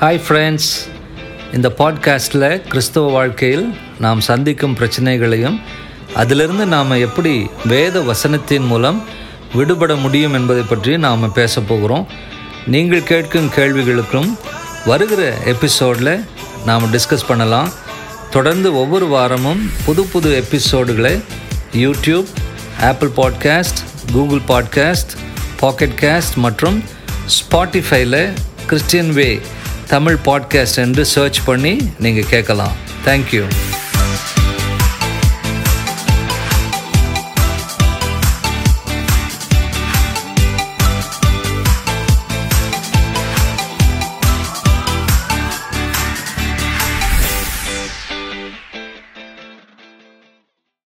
Hi friends இந்த பாட்காஸ்ட்டில் கிறிஸ்தவ வாழ்க்கையில் நாம் சந்திக்கும் பிரச்சனைகளையும் அதிலிருந்து நாம் எப்படி வேத வசனத்தின் மூலம் விடுபட முடியும் என்பதை பற்றி நாம் பேச போகிறோம். நீங்கள் கேட்கும் கேள்விகளுக்கும் வருகிற எபிசோடில் நாம் டிஸ்கஸ் பண்ணலாம். தொடர்ந்து ஒவ்வொரு வாரமும் புது புது எபிசோடுகளை YouTube Apple podcast Google podcast pocket cast மற்றும் ஸ்பாட்டிஃபைல கிறிஸ்டியன் வே தமிழ் பாட்காஸ்ட் என்று சர்ச் பண்ணி நீங்கள் கேட்கலாம். தேங்க்யூ